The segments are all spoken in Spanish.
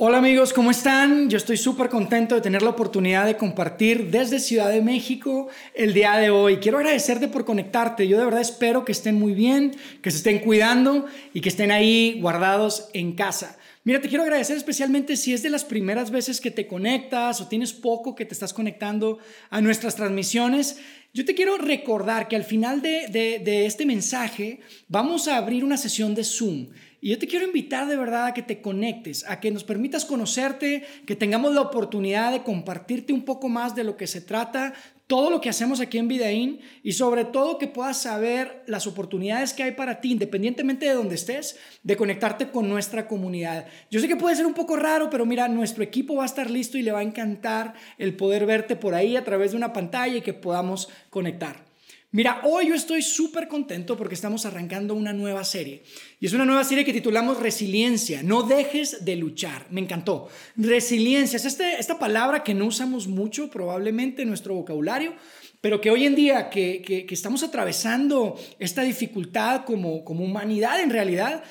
Hola amigos, ¿cómo están? Yo estoy súper contento de tener la oportunidad de compartir desde Ciudad de México el día de hoy. Quiero agradecerte por conectarte. Yo de verdad espero que estén muy bien, que se estén cuidando y que estén ahí guardados en casa. Mira, te quiero agradecer especialmente si es de las primeras veces que te conectas o tienes poco que te estás conectando a nuestras transmisiones. Yo te quiero recordar que al final de, de este mensaje vamos a abrir una sesión de Zoom. Y yo te quiero invitar de verdad a que te conectes, a que nos permitas conocerte, que tengamos la oportunidad de compartirte un poco más de lo que se trata, todo lo que hacemos aquí en Vidaín y sobre todo que puedas saber las oportunidades que hay para ti, independientemente de donde estés, de conectarte con nuestra comunidad. Yo sé que puede ser un poco raro, pero mira, nuestro equipo va a estar listo y le va a encantar el poder verte por ahí a través de una pantalla y que podamos conectar. Mira, hoy yo estoy súper contento porque estamos arrancando una nueva serie. Y es una nueva serie que titulamos Resiliencia. No dejes de luchar. Me encantó. Resiliencia es este, esta palabra que no usamos mucho probablemente en nuestro vocabulario, pero que hoy en día que, que, estamos atravesando esta dificultad como, como humanidad en realidad,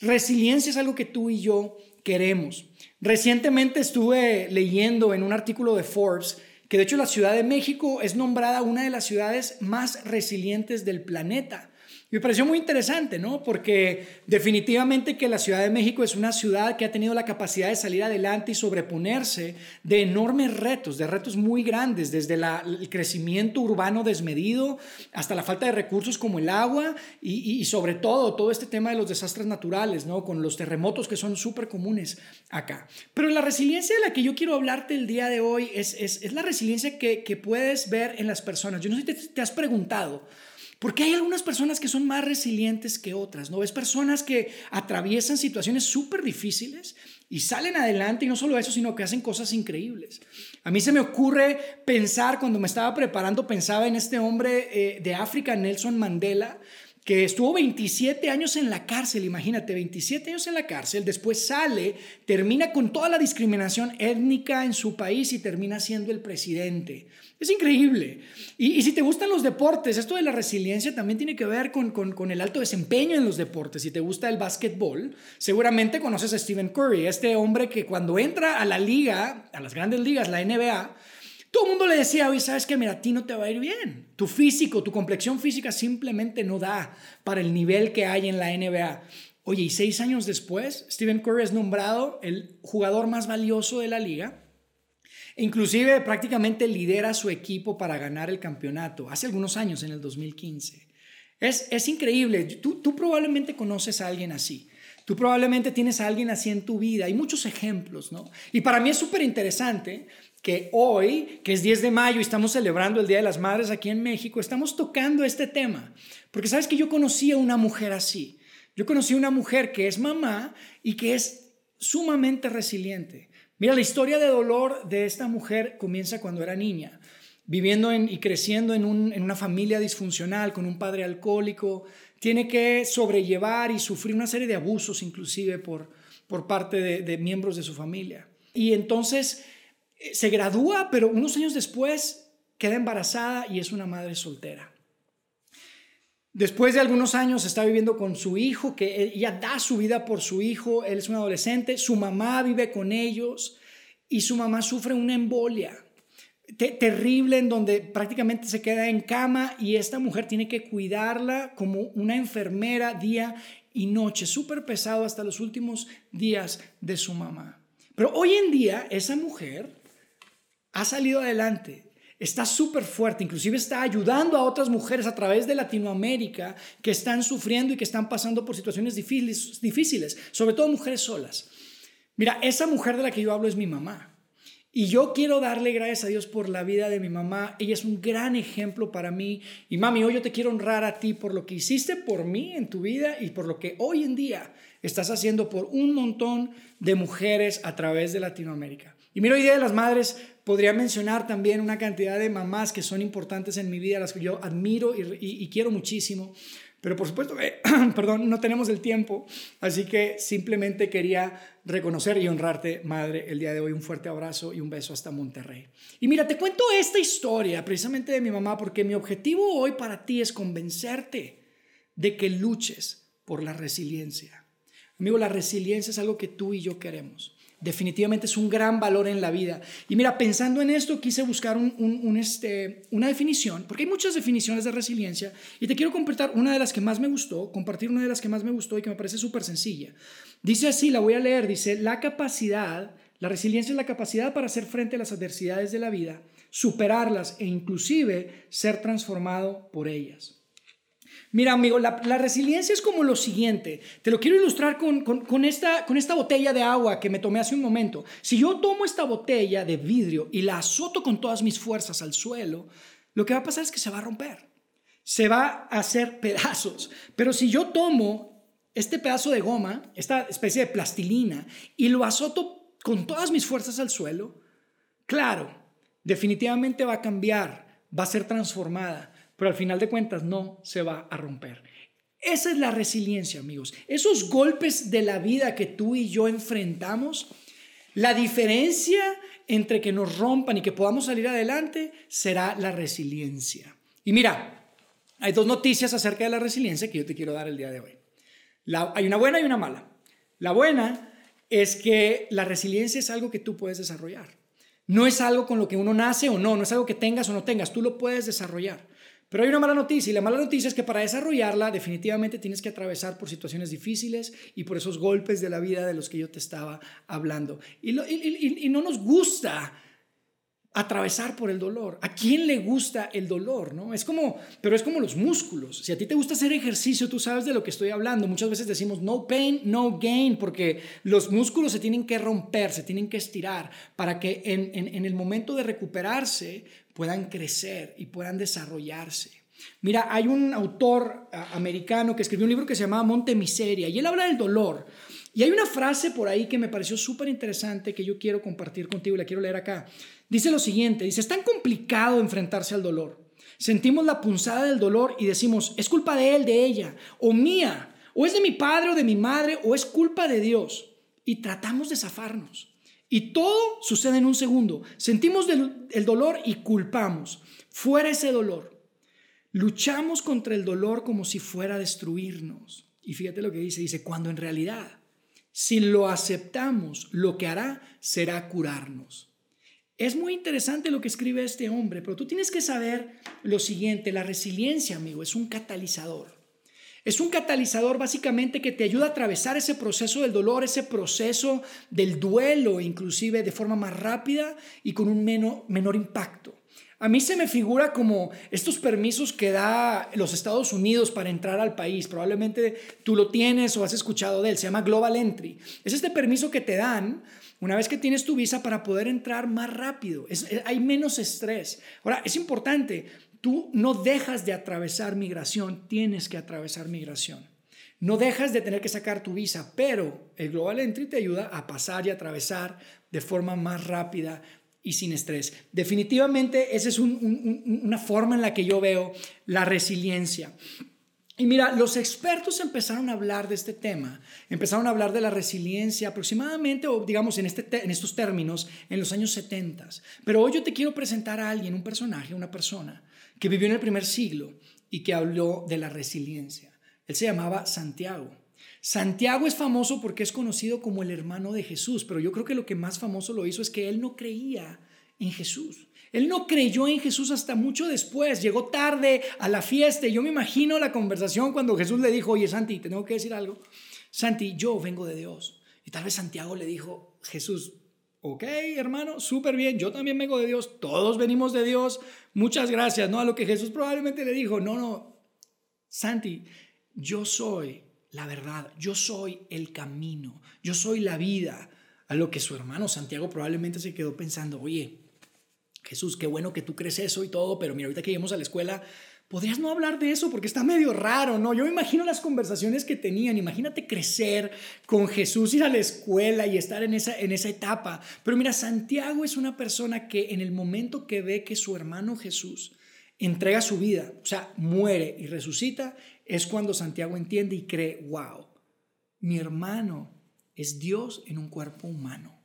resiliencia es algo que tú y yo queremos. Recientemente estuve leyendo en un artículo de Forbes que de hecho la Ciudad de México es nombrada una de las ciudades más resilientes del planeta. Me pareció muy interesante, ¿no? Porque definitivamente que la Ciudad de México es una ciudad que ha tenido la capacidad de salir adelante y sobreponerse de enormes retos, de retos muy grandes, desde el crecimiento urbano desmedido hasta la falta de recursos como el agua y, sobre todo todo este tema de los desastres naturales, ¿no? Con los terremotos que son súper comunes acá. Pero la resiliencia de la que yo quiero hablarte el día de hoy es, es, la resiliencia que, que, puedes ver en las personas. Yo no sé si te has preguntado, porque hay algunas personas que son más resilientes que otras, ¿no? Ves personas que atraviesan situaciones súper difíciles y salen adelante y no solo eso, sino que hacen cosas increíbles. A mí se me ocurre pensar, cuando me estaba preparando, pensaba en este hombre eh, de África, Nelson Mandela, que estuvo 27 años en la cárcel, imagínate, 27 años en la cárcel, después sale, termina con toda la discriminación étnica en su país y termina siendo el presidente. Es increíble. Y, si te gustan los deportes, esto de la resiliencia también tiene que ver con, con, el alto desempeño en los deportes. Si te gusta el básquetbol, seguramente conoces a Stephen Curry, este hombre que cuando entra a la liga, a las grandes ligas, la NBA, todo el mundo le decía, oye, sabes que mira, a ti no te va a ir bien. Tu físico, tu complexión física simplemente no da para el nivel que hay en la NBA. Oye, y seis años después, Stephen Curry es nombrado el jugador más valioso de la liga. Inclusive prácticamente lidera su equipo para ganar el campeonato hace algunos años, en el 2015. Es, es increíble. Tú, tú probablemente conoces a alguien así. Tú probablemente tienes a alguien así en tu vida. Hay muchos ejemplos, ¿no? Y para mí es súper interesante que hoy, que es 10 de mayo y estamos celebrando el Día de las Madres aquí en México, estamos tocando este tema. Porque sabes que yo conocí a una mujer así. Yo conocí a una mujer que es mamá y que es sumamente resiliente. Mira, la historia de dolor de esta mujer comienza cuando era niña, viviendo y creciendo en, una familia disfuncional, con un padre alcohólico. Tiene que sobrellevar y sufrir una serie de abusos, inclusive por, por parte de, de miembros de su familia. Y entonces eh, se gradúa, pero unos años después queda embarazada y es una madre soltera. Después de algunos años está viviendo con su hijo, que ella da su vida por su hijo, él es un adolescente, su mamá vive con ellos y su mamá sufre una embolia terrible en donde prácticamente se queda en cama y esta mujer tiene que cuidarla como una enfermera día y noche, súper pesado hasta los últimos días de su mamá. Pero hoy en día esa mujer ha salido adelante, está súper fuerte, inclusive está ayudando a otras mujeres a través de Latinoamérica que están sufriendo y que están pasando por situaciones difíciles, difíciles, sobre todo mujeres solas. Mira, esa mujer de la que yo hablo es mi mamá. Y yo quiero darle gracias a Dios por la vida de mi mamá. Ella es un gran ejemplo para mí. Y mami, hoy yo te quiero honrar a ti por lo que hiciste por mí en tu vida y por lo que hoy en día estás haciendo por un montón de mujeres a través de Latinoamérica. Y mira, hoy Día de las Madres podría mencionar también una cantidad de mamás que son importantes en mi vida, las que yo admiro y, quiero muchísimo. Pero por supuesto, perdón, no tenemos el tiempo, así que simplemente quería reconocer y honrarte, madre, el día de hoy. Un fuerte abrazo y un beso hasta Monterrey. Y mira, te cuento esta historia precisamente de mi mamá porque mi objetivo hoy para ti es convencerte de que luches por la resiliencia. Amigo, la resiliencia es algo que tú y yo queremos. Definitivamente es un gran valor en la vida. Y mira, pensando en esto, quise buscar este, una definición, porque hay muchas definiciones de resiliencia, y te quiero compartir una de las que más me gustó, compartir una de las que más me gustó y que me parece súper sencilla. Dice así, la voy a leer, dice, la capacidad, la resiliencia es la capacidad para hacer frente a las adversidades de la vida, superarlas e inclusive ser transformado por ellas. Mira, amigo, la, resiliencia es como lo siguiente. Te lo quiero ilustrar con, esta, con esta botella de agua que me tomé hace un momento. Si yo tomo esta botella de vidrio y la azoto con todas mis fuerzas al suelo, lo que va a pasar es que se va a romper. Se va a hacer pedazos. Pero si yo tomo este pedazo de goma, esta especie de plastilina, y lo azoto con todas mis fuerzas al suelo, claro, definitivamente va a cambiar, va a ser transformada pero al final de cuentas no se va a romper. Esa es la resiliencia, amigos. Esos golpes de la vida que tú y yo enfrentamos, la diferencia entre que nos rompan y que podamos salir adelante será la resiliencia. Y mira, hay dos noticias acerca de la resiliencia que yo te quiero dar el día de hoy. hay una buena y una mala. La buena es que la resiliencia es algo que tú puedes desarrollar. No es algo con lo que uno nace o no, no es algo que tengas o no tengas, tú lo puedes desarrollar. Pero hay una mala noticia y la mala noticia es que para desarrollarla definitivamente tienes que atravesar por situaciones difíciles y por esos golpes de la vida de los que yo te estaba hablando. Y, no nos gusta atravesar por el dolor. ¿A quién le gusta el dolor? ¿no? Es como, pero es como los músculos. Si a ti te gusta hacer ejercicio, tú sabes de lo que estoy hablando. Muchas veces decimos no pain, no gain, porque los músculos se tienen que romper, se tienen que estirar para que en, en el momento de recuperarse puedan crecer y puedan desarrollarse. Mira, hay un autor ah, americano que escribió un libro que se llama Monte Miseria y él habla del dolor. Y hay una frase por ahí que me pareció súper interesante que yo quiero compartir contigo y la quiero leer acá. Dice lo siguiente, dice, es tan complicado enfrentarse al dolor. Sentimos la punzada del dolor y decimos, es culpa de él, de ella, o mía, o es de mi padre o de mi madre, o es culpa de Dios. Y tratamos de zafarnos. Y todo sucede en un segundo. Sentimos el dolor y culpamos. Fuera ese dolor. Luchamos contra el dolor como si fuera a destruirnos. Y fíjate lo que dice, dice, cuando en realidad, si lo aceptamos, lo que hará será curarnos. Es muy interesante lo que escribe este hombre, pero tú tienes que saber lo siguiente, la resiliencia, amigo, es un catalizador. Es un catalizador básicamente que te ayuda a atravesar ese proceso del dolor, ese proceso del duelo, inclusive de forma más rápida y con un menor, menor impacto. A mí se me figura como estos permisos que da los Estados Unidos para entrar al país. Probablemente tú lo tienes o has escuchado de él. Se llama Global Entry. Es este permiso que te dan una vez que tienes tu visa para poder entrar más rápido. hay menos estrés. Ahora, es importante. Tú no dejas de atravesar migración, tienes que atravesar migración. No dejas de tener que sacar tu visa, pero el Global Entry te ayuda a pasar y atravesar de forma más rápida y sin estrés. Definitivamente esa es una forma en la que yo veo la resiliencia. Y mira, los expertos empezaron a hablar de este tema, empezaron a hablar de la resiliencia aproximadamente, o digamos en, este, en estos términos, en los años 70. Pero hoy yo te quiero presentar a alguien, un personaje, una persona, que vivió en el primer siglo y que habló de la resiliencia. Él se llamaba Santiago. Santiago es famoso porque es conocido como el hermano de Jesús, pero yo creo que lo que más famoso lo hizo es que él no creía en Jesús. Él no creyó en Jesús hasta mucho después, llegó tarde a la fiesta yo me imagino la conversación cuando Jesús le dijo, oye Santi, te tengo que decir algo. Santi, yo vengo de Dios. Y tal vez Santiago le dijo, Jesús, ok hermano, súper bien, yo también vengo de Dios, todos venimos de Dios, muchas gracias, ¿no? A lo que Jesús probablemente le dijo, no, no, Santi, yo soy la verdad, yo soy el camino, yo soy la vida. A lo que su hermano Santiago probablemente se quedó pensando, oye, Jesús, qué bueno que tú crees eso y todo, pero mira, ahorita que lleguemos a la escuela, podrías no hablar de eso porque está medio raro, ¿no? Yo me imagino las conversaciones que tenían, imagínate crecer con Jesús, ir a la escuela y estar en esa, en esa etapa. Pero mira, Santiago es una persona que en el momento que ve que su hermano Jesús entrega su vida, o sea, muere y resucita, es cuando Santiago entiende y cree, wow, mi hermano es Dios en un cuerpo humano.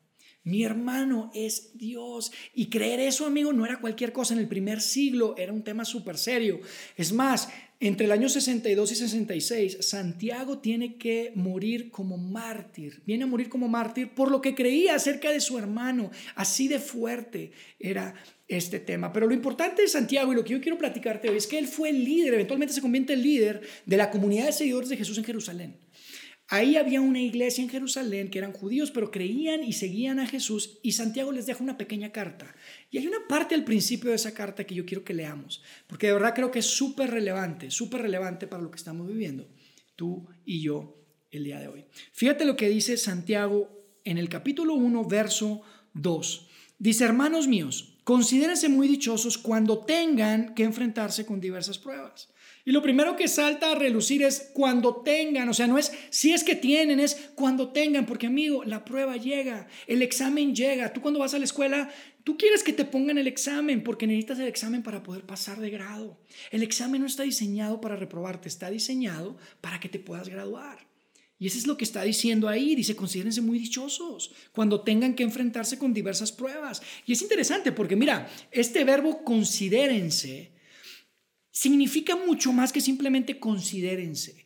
Mi hermano es Dios. Y creer eso, amigo, no era cualquier cosa. En el primer siglo era un tema súper serio. Es más, entre el año 62 y 66, Santiago tiene que morir como mártir. Viene a morir como mártir por lo que creía acerca de su hermano. Así de fuerte era este tema. Pero lo importante de Santiago y lo que yo quiero platicarte hoy es que él fue el líder, eventualmente se convierte en líder de la comunidad de seguidores de Jesús en Jerusalén. Ahí había una iglesia en Jerusalén que eran judíos, pero creían y seguían a Jesús y Santiago les deja una pequeña carta. Y hay una parte al principio de esa carta que yo quiero que leamos, porque de verdad creo que es súper relevante, súper relevante para lo que estamos viviendo, tú y yo, el día de hoy. Fíjate lo que dice Santiago en el capítulo 1, verso 2. Dice, hermanos míos, considérense muy dichosos cuando tengan que enfrentarse con diversas pruebas y lo primero que salta a relucir es cuando tengan, o sea, no es si es que tienen, es cuando tengan, porque amigo, la prueba llega, el examen llega. Tú cuando vas a la escuela, tú quieres que te pongan el examen porque necesitas el examen para poder pasar de grado. El examen no está diseñado para reprobarte, está diseñado para que te puedas graduar. Y eso es lo que está diciendo ahí. Dice, considérense muy dichosos cuando tengan que enfrentarse con diversas pruebas. Y es interesante porque mira, este verbo considérense significa mucho más que simplemente considérense.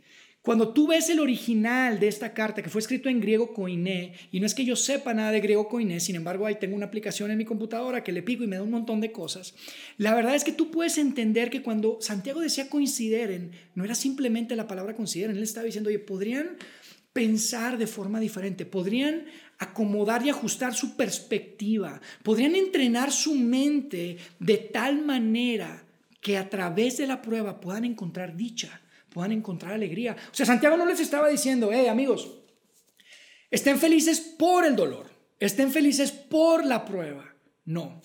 Cuando tú ves el original de esta carta, que fue escrito en griego koiné, y no es que yo sepa nada de griego koiné, sin embargo ahí tengo una aplicación en mi computadora que le pico y me da un montón de cosas, la verdad es que tú puedes entender que cuando Santiago decía consideren, no era simplemente la palabra consideren, él estaba diciendo, oye, podrían pensar de forma diferente, podrían acomodar y ajustar su perspectiva, podrían entrenar su mente de tal manera que a través de la prueba puedan encontrar dicha, puedan encontrar alegría. O sea, Santiago no les estaba diciendo, hey amigos, estén felices por el dolor, estén felices por la prueba. No,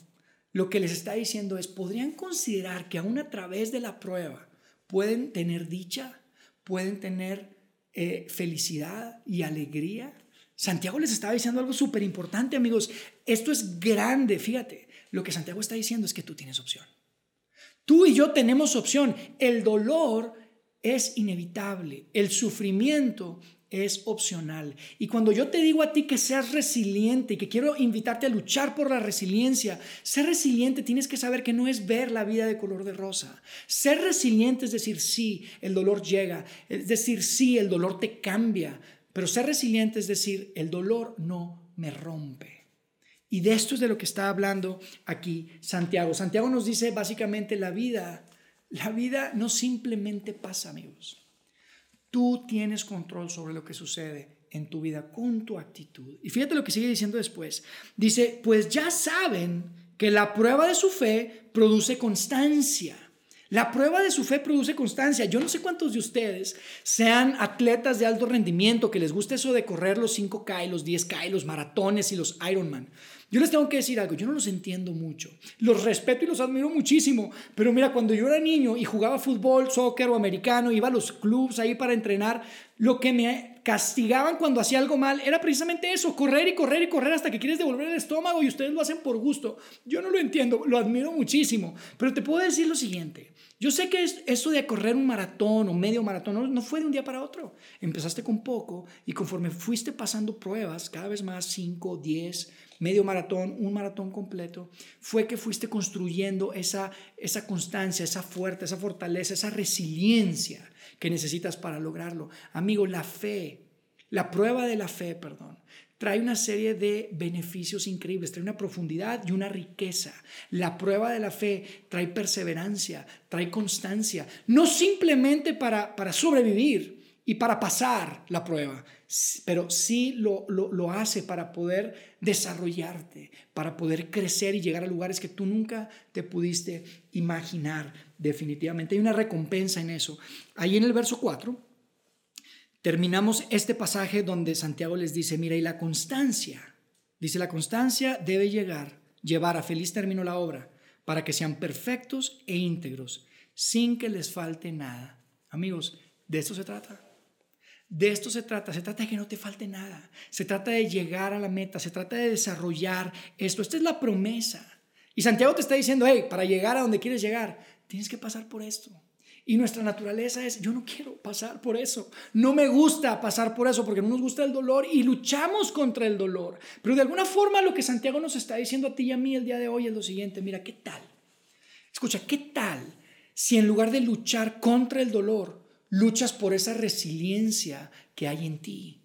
lo que les está diciendo es, podrían considerar que aún a través de la prueba pueden tener dicha, pueden tener eh, felicidad y alegría. Santiago les estaba diciendo algo súper importante, amigos. Esto es grande, fíjate. Lo que Santiago está diciendo es que tú tienes opción. Tú y yo tenemos opción. El dolor es inevitable. El sufrimiento es opcional. Y cuando yo te digo a ti que seas resiliente y que quiero invitarte a luchar por la resiliencia, ser resiliente tienes que saber que no es ver la vida de color de rosa. Ser resiliente es decir, sí, el dolor llega, es decir, sí, el dolor te cambia, pero ser resiliente es decir, el dolor no me rompe. Y de esto es de lo que está hablando aquí Santiago. Santiago nos dice básicamente la vida, la vida no simplemente pasa, amigos. Tú tienes control sobre lo que sucede en tu vida con tu actitud. Y fíjate lo que sigue diciendo después. Dice, pues ya saben que la prueba de su fe produce constancia. La prueba de su fe produce constancia. Yo no sé cuántos de ustedes sean atletas de alto rendimiento, que les guste eso de correr los 5K, los 10K, los maratones y los Ironman. Yo les tengo que decir algo, yo no los entiendo mucho. Los respeto y los admiro muchísimo, pero mira, cuando yo era niño y jugaba fútbol, soccer o americano, iba a los clubs ahí para entrenar, lo que me castigaban cuando hacía algo mal era precisamente eso, correr y correr y correr hasta que quieres devolver el estómago y ustedes lo hacen por gusto. Yo no lo entiendo, lo admiro muchísimo, pero te puedo decir lo siguiente. Yo sé que eso de correr un maratón o medio maratón no, fue de un día para otro. Empezaste con poco y conforme fuiste pasando pruebas, cada vez más 5, 10, medio maratón, un maratón completo, fue que fuiste construyendo esa, esa constancia, esa fuerza, esa fortaleza, esa resiliencia que necesitas para lograrlo. Amigo, la fe, la prueba de la fe, perdón, trae una serie de beneficios increíbles, trae una profundidad y una riqueza. La prueba de la fe trae perseverancia, trae constancia, no simplemente para, para sobrevivir, y para pasar la prueba, pero sí lo, lo, hace para poder desarrollarte, para poder crecer y llegar a lugares que tú nunca te pudiste imaginar definitivamente. Hay una recompensa en eso. Ahí en el verso 4 terminamos este pasaje donde Santiago les dice, mira, y la constancia, dice, la constancia debe llegar, llevar a feliz término la obra, para que sean perfectos e íntegros, sin que les falte nada. Amigos, de esto se trata. De esto se trata, se trata de que no te falte nada, se trata de llegar a la meta, se trata de desarrollar esto, esta es la promesa. Y Santiago te está diciendo, hey, para llegar a donde quieres llegar, tienes que pasar por esto. Y nuestra naturaleza es, yo no quiero pasar por eso. No me gusta pasar por eso porque no nos gusta el dolor y luchamos contra el dolor. Pero de alguna forma lo que Santiago nos está diciendo a ti y a mí el día de hoy es lo siguiente. Mira, ¿qué tal? Escucha, ¿qué tal si en lugar de luchar contra el dolor, luchas por esa resiliencia que hay en ti?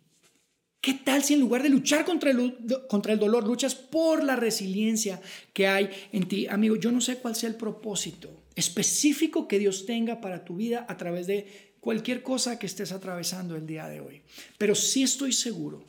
¿Qué tal si en lugar de luchar contra el, contra el dolor, luchas por la resiliencia que hay en ti? Amigo, yo no sé cuál sea el propósito específico que Dios tenga para tu vida a través de cualquier cosa que estés atravesando el día de hoy. Pero sí estoy seguro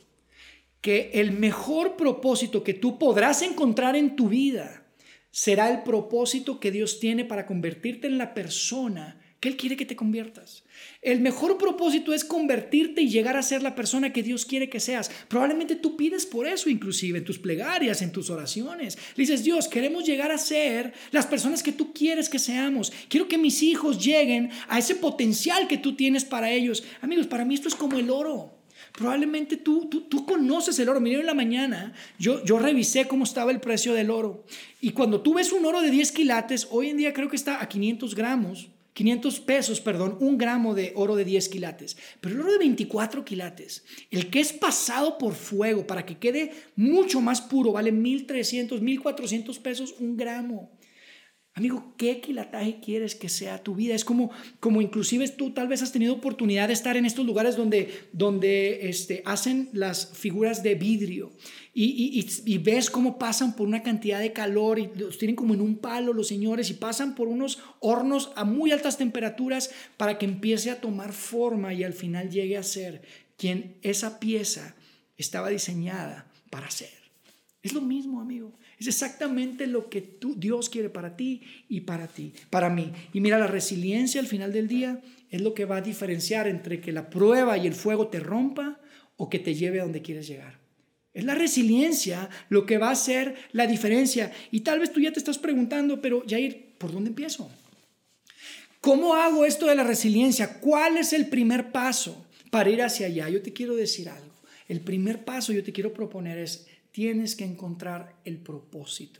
que el mejor propósito que tú podrás encontrar en tu vida será el propósito que Dios tiene para convertirte en la persona que Él quiere que te conviertas. El mejor propósito es convertirte y llegar a ser la persona que Dios quiere que seas. Probablemente tú pides por eso, inclusive en tus plegarias, en tus oraciones. Le dices, Dios, queremos llegar a ser las personas que tú quieres que seamos. Quiero que mis hijos lleguen a ese potencial que tú tienes para ellos. Amigos, para mí esto es como el oro. Probablemente tú, tú, tú conoces el oro. Miren, en la mañana yo, yo revisé cómo estaba el precio del oro. Y cuando tú ves un oro de 10 quilates, hoy en día creo que está a 500 gramos 500 pesos, perdón, un gramo de oro de 10 quilates. Pero el oro de 24 quilates, el que es pasado por fuego para que quede mucho más puro, vale 1.300, 1.400 pesos un gramo. Amigo, ¿qué quilataje quieres que sea tu vida? Es como, como inclusive tú tal vez has tenido oportunidad de estar en estos lugares donde, donde este, hacen las figuras de vidrio y, ves cómo pasan por una cantidad de calor y los tienen como en un palo los señores y pasan por unos hornos a muy altas temperaturas para que empiece a tomar forma y al final llegue a ser quien esa pieza estaba diseñada para ser. Es lo mismo, amigo. Es exactamente lo que tú, Dios quiere para ti y para ti, para mí. Y mira, la resiliencia al final del día es lo que va a diferenciar entre que la prueba y el fuego te rompa o que te lleve a donde quieres llegar. Es la resiliencia lo que va a hacer la diferencia. Y tal vez tú ya te estás preguntando, pero Jair, ¿por dónde empiezo? ¿Cómo hago esto de la resiliencia? ¿Cuál es el primer paso para ir hacia allá? Yo te quiero decir algo. El primer paso yo te quiero proponer es tienes que encontrar el propósito.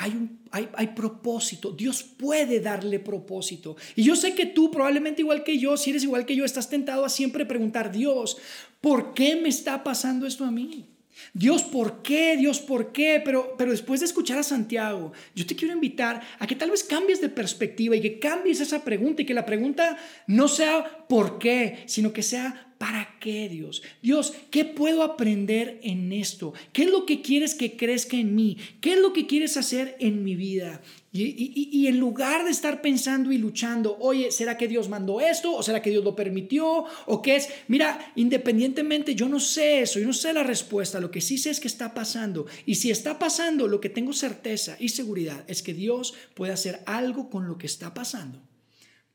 Hay, un, hay, hay, propósito, Dios puede darle propósito. Y yo sé que tú, probablemente igual que yo, si eres igual que yo, estás tentado a siempre preguntar, Dios, ¿por qué me está pasando esto a mí? Dios, ¿por qué? Dios, ¿por qué? Pero, pero después de escuchar a Santiago, yo te quiero invitar a que tal vez cambies de perspectiva y que cambies esa pregunta y que la pregunta no sea ¿por qué? sino que sea ¿Para qué, Dios? Dios, ¿qué puedo aprender en esto? ¿Qué es lo que quieres que crezca en mí? ¿Qué es lo que quieres hacer en mi vida? Y, en lugar de estar pensando y luchando, oye, ¿será que Dios mandó esto? ¿O será que Dios lo permitió? ¿O qué es? Mira, independientemente, yo no sé eso, yo no sé la respuesta, lo que sí sé es que está pasando. Y si está pasando, lo que tengo certeza y seguridad es que Dios puede hacer algo con lo que está pasando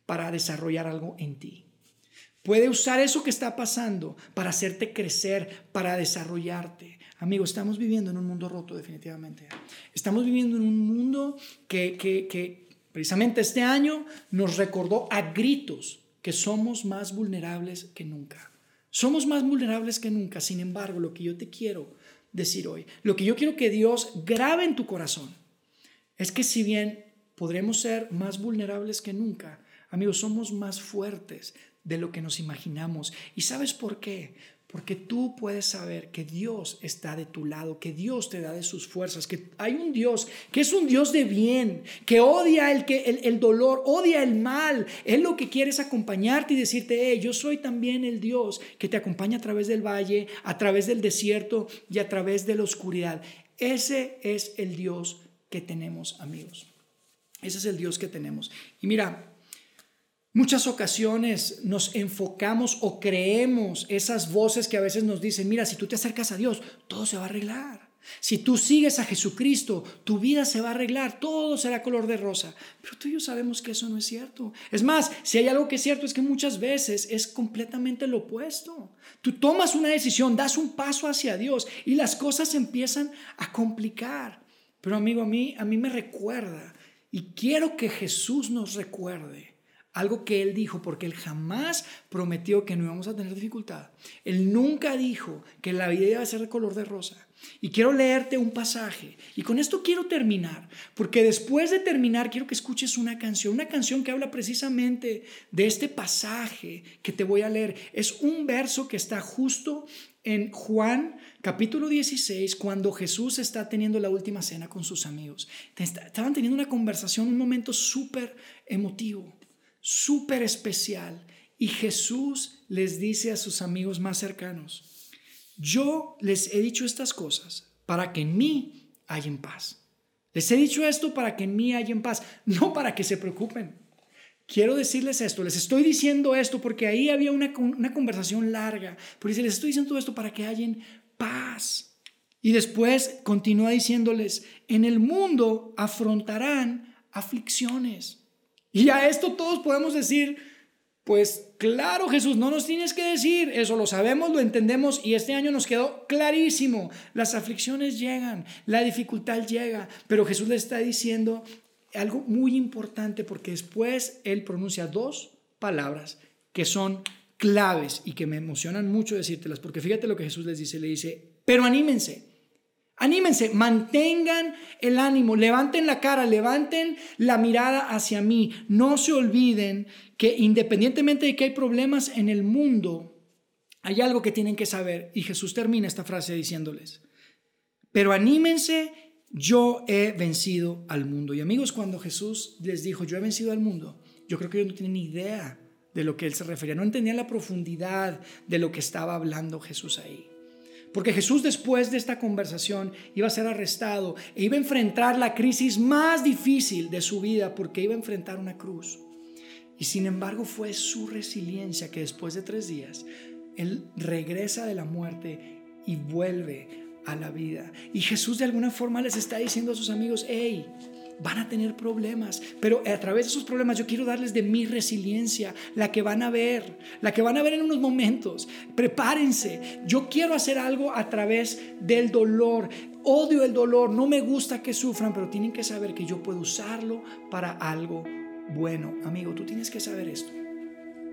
para desarrollar algo en ti. Puede usar eso que está pasando para hacerte crecer, para desarrollarte. Amigo, estamos viviendo en un mundo roto definitivamente. Estamos viviendo en un mundo que, que precisamente este año nos recordó a gritos que somos más vulnerables que nunca. Somos más vulnerables que nunca. Sin embargo, lo que yo te quiero decir hoy, lo que yo quiero que Dios grabe en tu corazón, es que si bien podremos ser más vulnerables que nunca, amigos, somos más fuertes de lo que nos imaginamos. ¿Y sabes por qué? Porque tú puedes saber que Dios está de tu lado, que Dios te da de sus fuerzas, que hay un Dios que es un Dios de bien, que odia el, que, el, dolor, odia el mal. Él lo que quiere es acompañarte y decirte, yo soy también el Dios que te acompaña a través del valle, a través del desierto y a través de la oscuridad. Ese es el Dios que tenemos, amigos. Ese es el Dios que tenemos. Y mira, Muchas ocasiones nos enfocamos o creemos esas voces que a veces nos dicen, mira, si tú te acercas a Dios, todo se va a arreglar. Si tú sigues a Jesucristo, tu vida se va a arreglar, todo será color de rosa. Pero tú y yo sabemos que eso no es cierto. Es más, si hay algo que es cierto es que muchas veces es completamente lo opuesto. Tú tomas una decisión, das un paso hacia Dios y las cosas empiezan a complicar. Pero amigo, a mí, a mí me recuerda y quiero que Jesús nos recuerde algo que Él dijo, porque Él jamás prometió que no íbamos a tener dificultad. Él nunca dijo que la vida iba a ser de color de rosa. Y quiero leerte un pasaje. Y con esto quiero terminar, porque después de terminar quiero que escuches una canción, una canción que habla precisamente de este pasaje que te voy a leer. Es un verso que está justo en Juan capítulo 16, cuando Jesús está teniendo la última cena con sus amigos. Estaban teniendo una conversación, un momento súper emotivo, súper especial. Y Jesús les dice a sus amigos más cercanos, yo les he dicho estas cosas para que en mí en paz. Les he dicho esto para que en mí en paz, no para que se preocupen. Quiero decirles esto, les estoy diciendo esto porque ahí había una, conversación larga, pero dice, les estoy diciendo todo esto para que hayan paz. Y después continúa diciéndoles, en el mundo afrontarán aflicciones. Y a esto todos podemos decir, pues claro Jesús, no nos tienes que decir, eso lo sabemos, lo entendemos y este año nos quedó clarísimo, las aflicciones llegan, la dificultad llega, pero Jesús le está diciendo algo muy importante porque después él pronuncia dos palabras que son claves y que me emocionan mucho decírtelas, porque fíjate lo que Jesús les dice, le dice, pero anímense, anímense, mantengan el ánimo, levanten la cara, levanten la mirada hacia mí, no se olviden que independientemente de que hay problemas en el mundo, hay algo que tienen que saber. Y Jesús termina esta frase diciéndoles, pero anímense yo he vencido al mundo. Y amigos, cuando Jesús les dijo, yo he vencido al mundo, yo creo que ellos no tienen ni idea de lo que él se refería, no entendían la profundidad de lo que estaba hablando Jesús ahí. Porque Jesús después de esta conversación iba a ser arrestado e iba a enfrentar la crisis más difícil de su vida porque iba a enfrentar una cruz. Y sin embargo fue su resiliencia que después de tres días, Él regresa de la muerte y vuelve a la vida. Y Jesús de alguna forma les está diciendo a sus amigos, hey, van a tener problemas, pero a través de esos problemas yo quiero darles de mi resiliencia, la que van a ver, la que van a ver en unos momentos. Prepárense, yo quiero hacer algo a través del dolor. Odio el dolor, no me gusta que sufran, pero tienen que saber que yo puedo usarlo para algo bueno. Amigo, tú tienes que saber esto.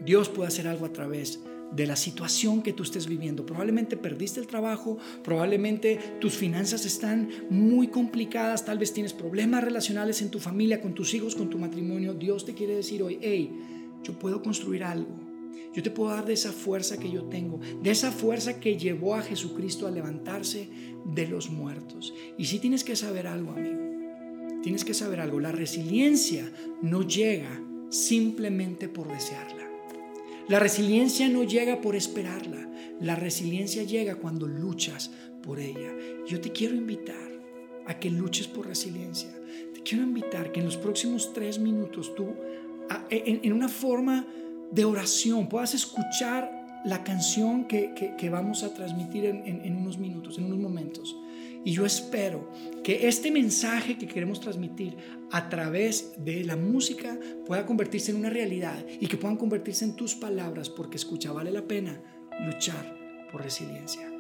Dios puede hacer algo a través de la situación que tú estés viviendo. Probablemente perdiste el trabajo, probablemente tus finanzas están muy complicadas, tal vez tienes problemas relacionales en tu familia, con tus hijos, con tu matrimonio. Dios te quiere decir hoy, hey, yo puedo construir algo. Yo te puedo dar de esa fuerza que yo tengo, de esa fuerza que llevó a Jesucristo a levantarse de los muertos. Y si tienes que saber algo, amigo. Tienes que saber algo. La resiliencia no llega simplemente por desearla. La resiliencia no llega por esperarla, la resiliencia llega cuando luchas por ella. Yo te quiero invitar a que luches por resiliencia. Te quiero invitar que en los próximos tres minutos tú, en, una forma de oración, puedas escuchar la canción que, vamos a transmitir en unos minutos, en unos momentos. Y yo espero que este mensaje que queremos transmitir a través de la música pueda convertirse en una realidad y que puedan convertirse en tus palabras porque escucha, vale la pena luchar por resiliencia.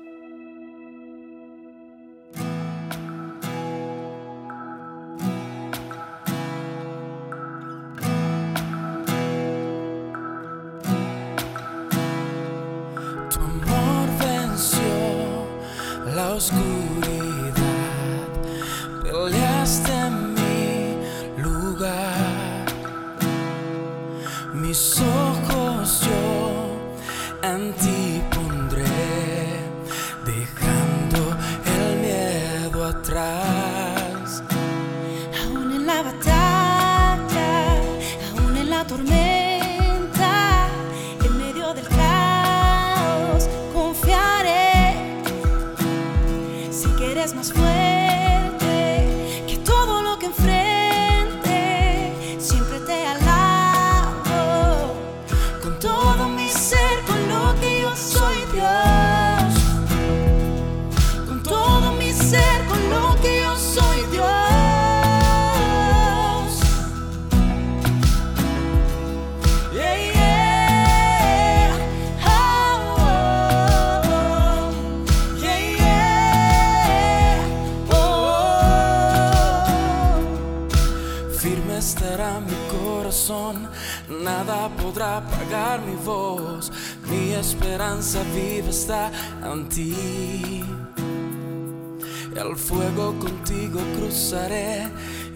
El fuego contigo cruzaré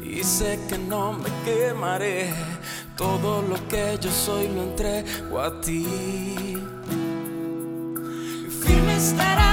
y sé que no me quemaré. Todo lo que yo soy lo entrego a ti. Firme estará.